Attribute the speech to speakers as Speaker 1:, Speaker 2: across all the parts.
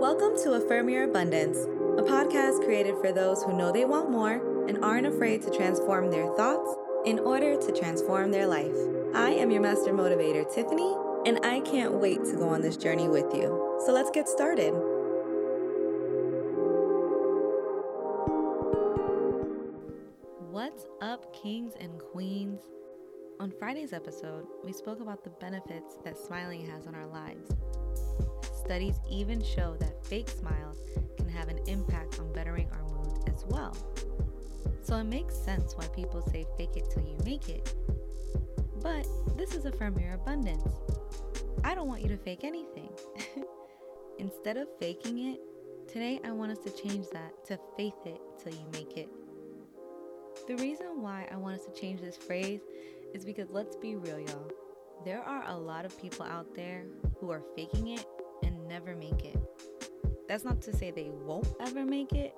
Speaker 1: Welcome to Affirm Your Abundance, a podcast created for those who know they want more and aren't afraid to transform their thoughts in order to transform their life. I am your master motivator, Tiffany, and I can't wait to go on this journey with you. So let's get started. What's up, kings and queens? On Friday's episode, we spoke about the benefits that smiling has on our lives. Studies even show that fake smiles can have an impact on bettering our mood as well. So it makes sense why people say fake it till you make it. But this is Affirm Your Abundance. I don't want you to fake anything. Instead of faking it, today I want us to change that to faith it till you make it. The reason why I want us to change this phrase is because let's be real, y'all. There are a lot of people out there who are faking it never make it. That's not to say they won't ever make it,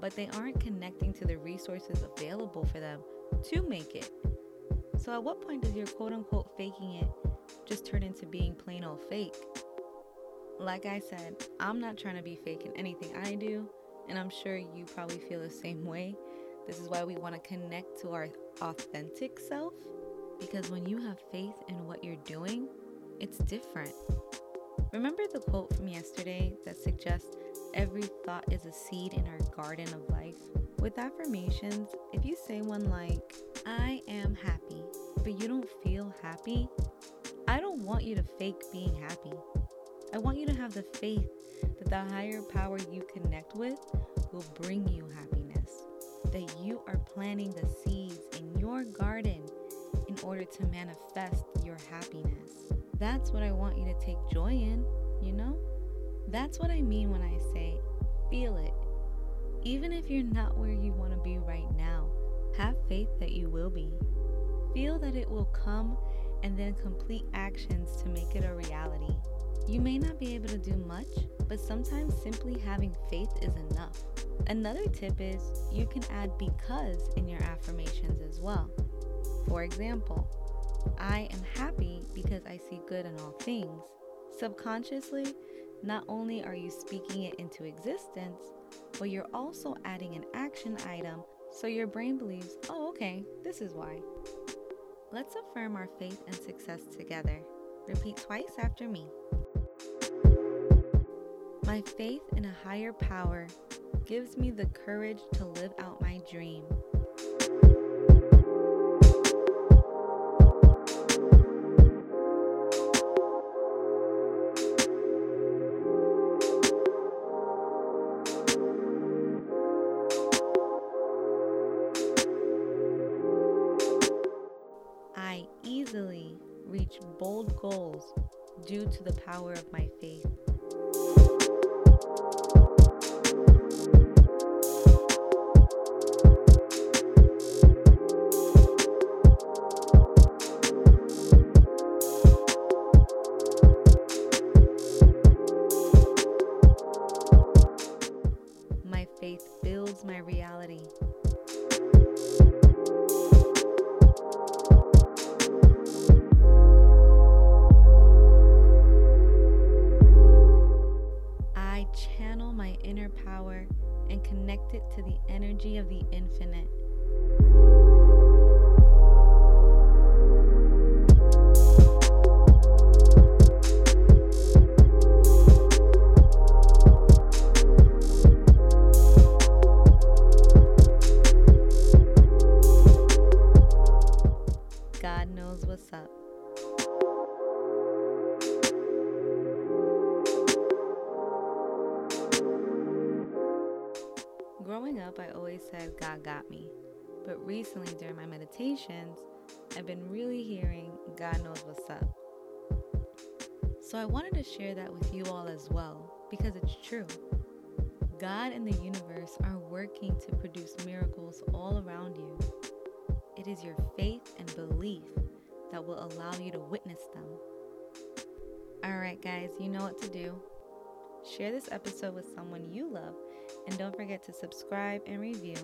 Speaker 1: but they aren't connecting to the resources available for them to make it. So, at what point does your quote unquote faking it just turn into being plain old fake? Like I said, I'm not trying to be fake in anything I do, and I'm sure you probably feel the same way. This is why we want to connect to our authentic self because when you have faith in what you're doing, it's different. Remember the quote from yesterday that suggests every thought is a seed in our garden of life? With affirmations, if you say one like, I am happy, but you don't feel happy, I don't want you to fake being happy. I want you to have the faith that the higher power you connect with will bring you happiness, that you are planting the seeds in your garden in order to manifest your happiness. That's what I want you to take joy in, you know? That's what I mean when I say feel it. Even if you're not where you want to be right now, have faith that you will be. Feel that it will come and then complete actions to make it a reality. You may not be able to do much, but sometimes simply having faith is enough. Another tip is you can add because in your affirmations as well. For example, I am happy because I see good in all things. Subconsciously, not only are you speaking it into existence, but you're also adding an action item so your brain believes, oh, okay, this is why. Let's affirm our faith and success together. Repeat twice after me. My faith in a higher power gives me the courage to live out my dream. Easily reach bold goals due to the power of my faith. Inner power and connect it to the energy of the infinite. Growing up, I always said God got me. But recently, during my meditations, I've been really hearing God knows what's up. So I wanted to share that with you all as well because it's true. God and the universe are working to produce miracles all around you. It is your faith and belief that will allow you to witness them. All right, guys, you know what to do. Share this episode with someone you love, and don't forget to subscribe and review.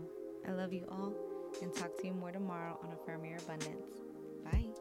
Speaker 1: I love you all and talk to you more tomorrow on Affirm Your Abundance. Bye.